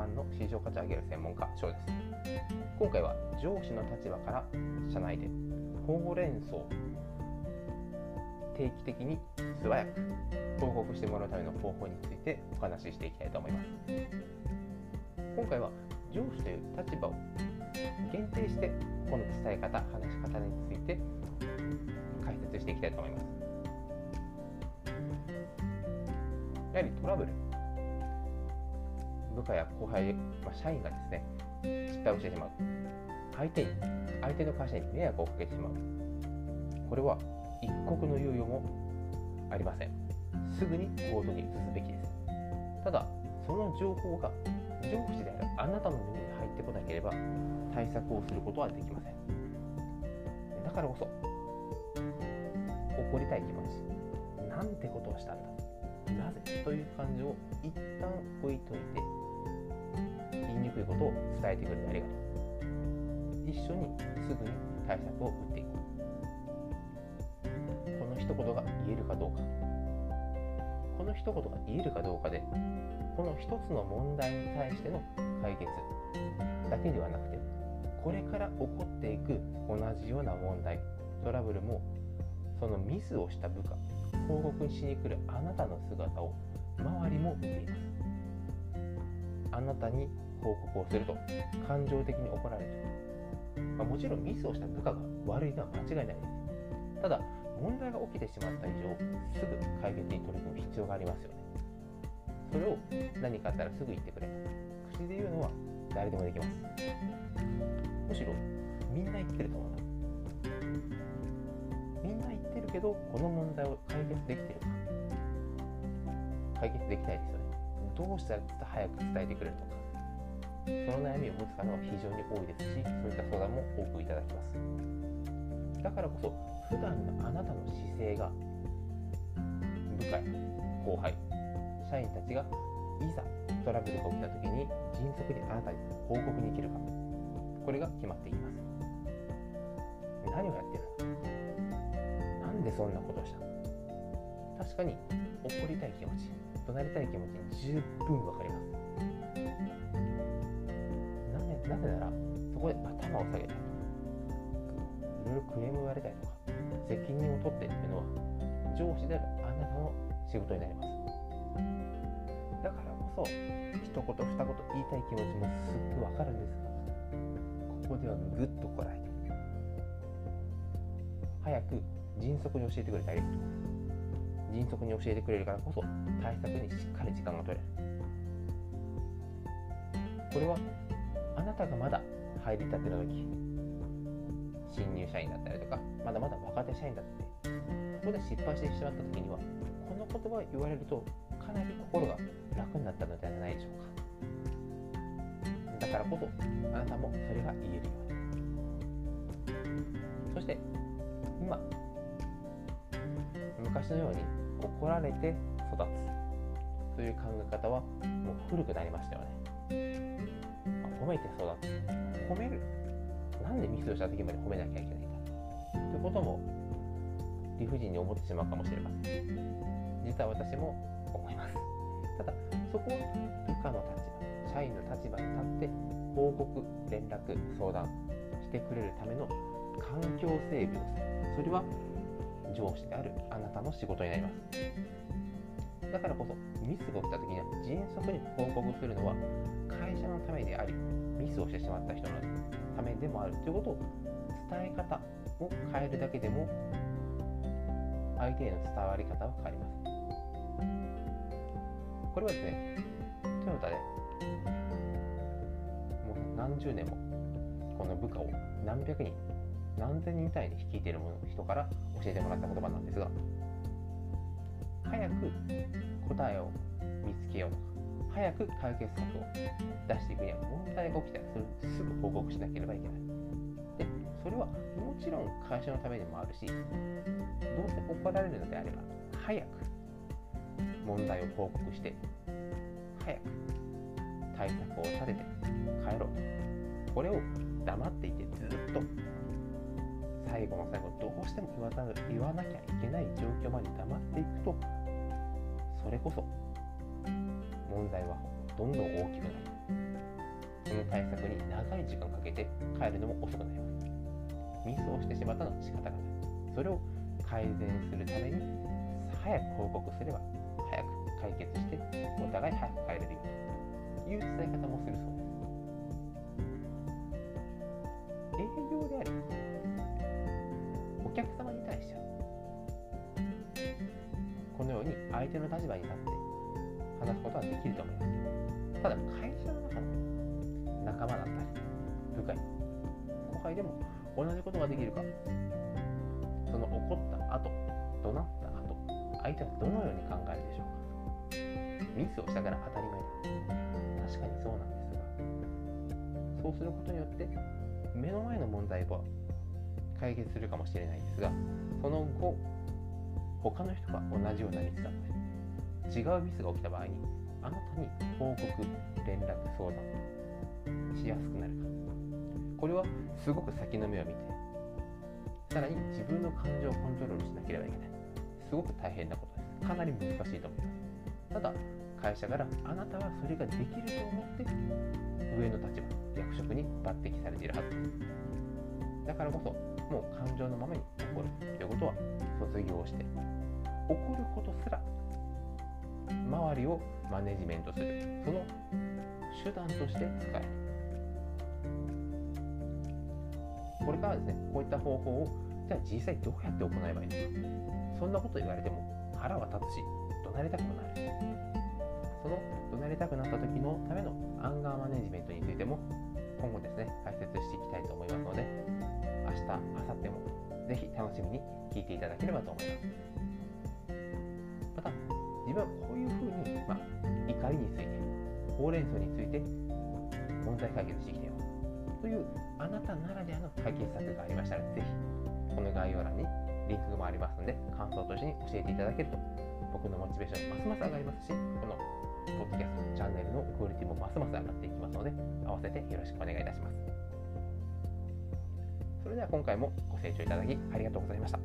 番の市場価値を上げる専門家賞です。今回は上司の立場から社内でほうれん草定期的に素早く報告してもらうための方法についてお話ししていきたいと思います。今回は上司という立場を限定してこの伝え方話し方について解説していきたいと思います。やはりトラブル。部下や後輩、まあ、社員がですね失敗をしてしまう。相手に相手の会社に迷惑をかけてしまう。これは一刻の猶予もありません。すぐに行動に移すべきです。ただその情報が上司であるあなたの耳に入ってこなければ対策をすることはできません。だからこそ怒りたい気持ち。なんてことをしたんだ。なぜ？という感情を一旦置いといていにくいことを伝えてくれてありがとう。一緒にすぐに対策を打っていこう。この一言が言えるかどうか。この一言が言えるかどうかでこの一つの問題に対しての解決だけではなくてこれから起こっていく同じような問題トラブルもそのミスをした部下報告しに来るあなたの姿を周りも見ています。あなたに報告をすると感情的に怒られる、まあ、もちろんミスをした部下が悪いのは間違いないです。ただ問題が起きてしまった以上すぐ解決に取り組む必要がありますよね。それを何かあったらすぐ言ってくれ口で言うのは誰でもできます。むしろみんな言ってると思うみんな言ってるけどこの問題を解決できてるか。解決できないですよね。どうしたら早く伝えてくれるのか。その悩みを持つ方は非常に多いですしそういった相談も多くいただきます。だからこそ普段のあなたの姿勢が部下後輩社員たちがいざトラブルが起きた時に迅速にあなたに報告に行けるかこれが決まっていきます。何をやってるの？なんでそんなことをした確かに怒りたい気持ち怒鳴りたい気持ちに十分わかります。なぜならそこで頭を下げたりいろいろクレームを言われたりとか責任を取ってっていうのは上司であるあなたの仕事になります。だからこそ一言二言言いたい気持ちもすっごいわかるんです。がここではぐっとこらえて。早く迅速に教えてくれてありがと迅速に教えてくれるからこそ対策にしっかり時間が取れる。これはあなたがまだ入りたての時新入社員だったりとかまだまだ若手社員だってここで失敗してしまった時にはこの言葉を言われるとかなり心が楽になったのではないでしょうか。だからこそあなたもそれが言えるように。そして今昔のように怒られて育つという考え方はもう古くなりましたよね。褒めて育つ褒めるなんでミスをした時まで褒めなきゃいけないかということも理不尽に思ってしまうかもしれません実は私も思いますただそこは部下の立場社員の立場に立って報告連絡相談してくれるための環境整備をするそれは上司であるあなたの仕事になりますだからこそミスが起きた時迅速に報告するのは会社のためでありミスをしてしまった人のためでもある。ということを伝え方を変えるだけでも相手への伝わり方は変わります。これはですねトヨタでもう何十年もこの部下を何百人何千人単位で率いている人から教えてもらった言葉なんですが早く答えを見つけよう。早く解決策を出していくには問題が起きたらそれすぐ報告しなければいけない。でそれはもちろん会社のためにもあるしどうせ怒られるのであれば早く問題を報告して早く対策を立てて帰ろうと。これを黙っていてずっと最後の最後どうしても言わ言わなきゃいけない状況まで黙っていくとそれこそ問題はどんどん大きくなりその対策に長い時間かけて帰るのも遅くなります。ミスをしてしまったのは仕方がない。それを改善するために早く報告すれば早く解決してお互い早く帰れるよという伝え方もするそうです。営業でありお客様に対してはこのように相手の立場に立って話すことはできると思います。ただ会社の中の仲間だったり部下後輩でも同じことができるかその怒った後怒鳴った後相手はどのように考えるでしょうか。ミスをしたから当たり前だ。確かにそうなんですがそうすることによって目の前の問題は解決するかもしれないですがその後他の人が同じようなミスだったり違うミスが起きた場合にあなたに報告連絡相談しやすくなるかこれはすごく先の目を見てさらに自分の感情をコントロールしなければいけない。すごく大変なことです。かなり難しいと思います。ただ会社からあなたはそれができると思って上の立場役職に抜擢されているはず。ですだからこそもう感情のままに怒るということは卒業して怒ることすら周りをマネジメントする。その手段として使える。これからですねこういった方法をじゃあ実際どうやって行えばいいのかそんなこと言われても腹は立つし怒鳴りたくもなるその怒鳴りたくなった時のためのアンガーマネジメントについても今後ですね解説していきたいと思いますので明日明後日もぜひ楽しみに聞いていただければと思います。また自分はこういうふうに、まあ、怒りについてほうれん草について問題解決してきてよというあなたならではの解決策がありましたら、ぜひこの概要欄にリンクもありますので、感想と一緒に教えていただけると、僕のモチベーションますます上がりますし、このポッドキャストチャンネルのクオリティもますます上がっていきますので、合わせてよろしくお願いいたします。それでは今回もご清聴いただきありがとうございました。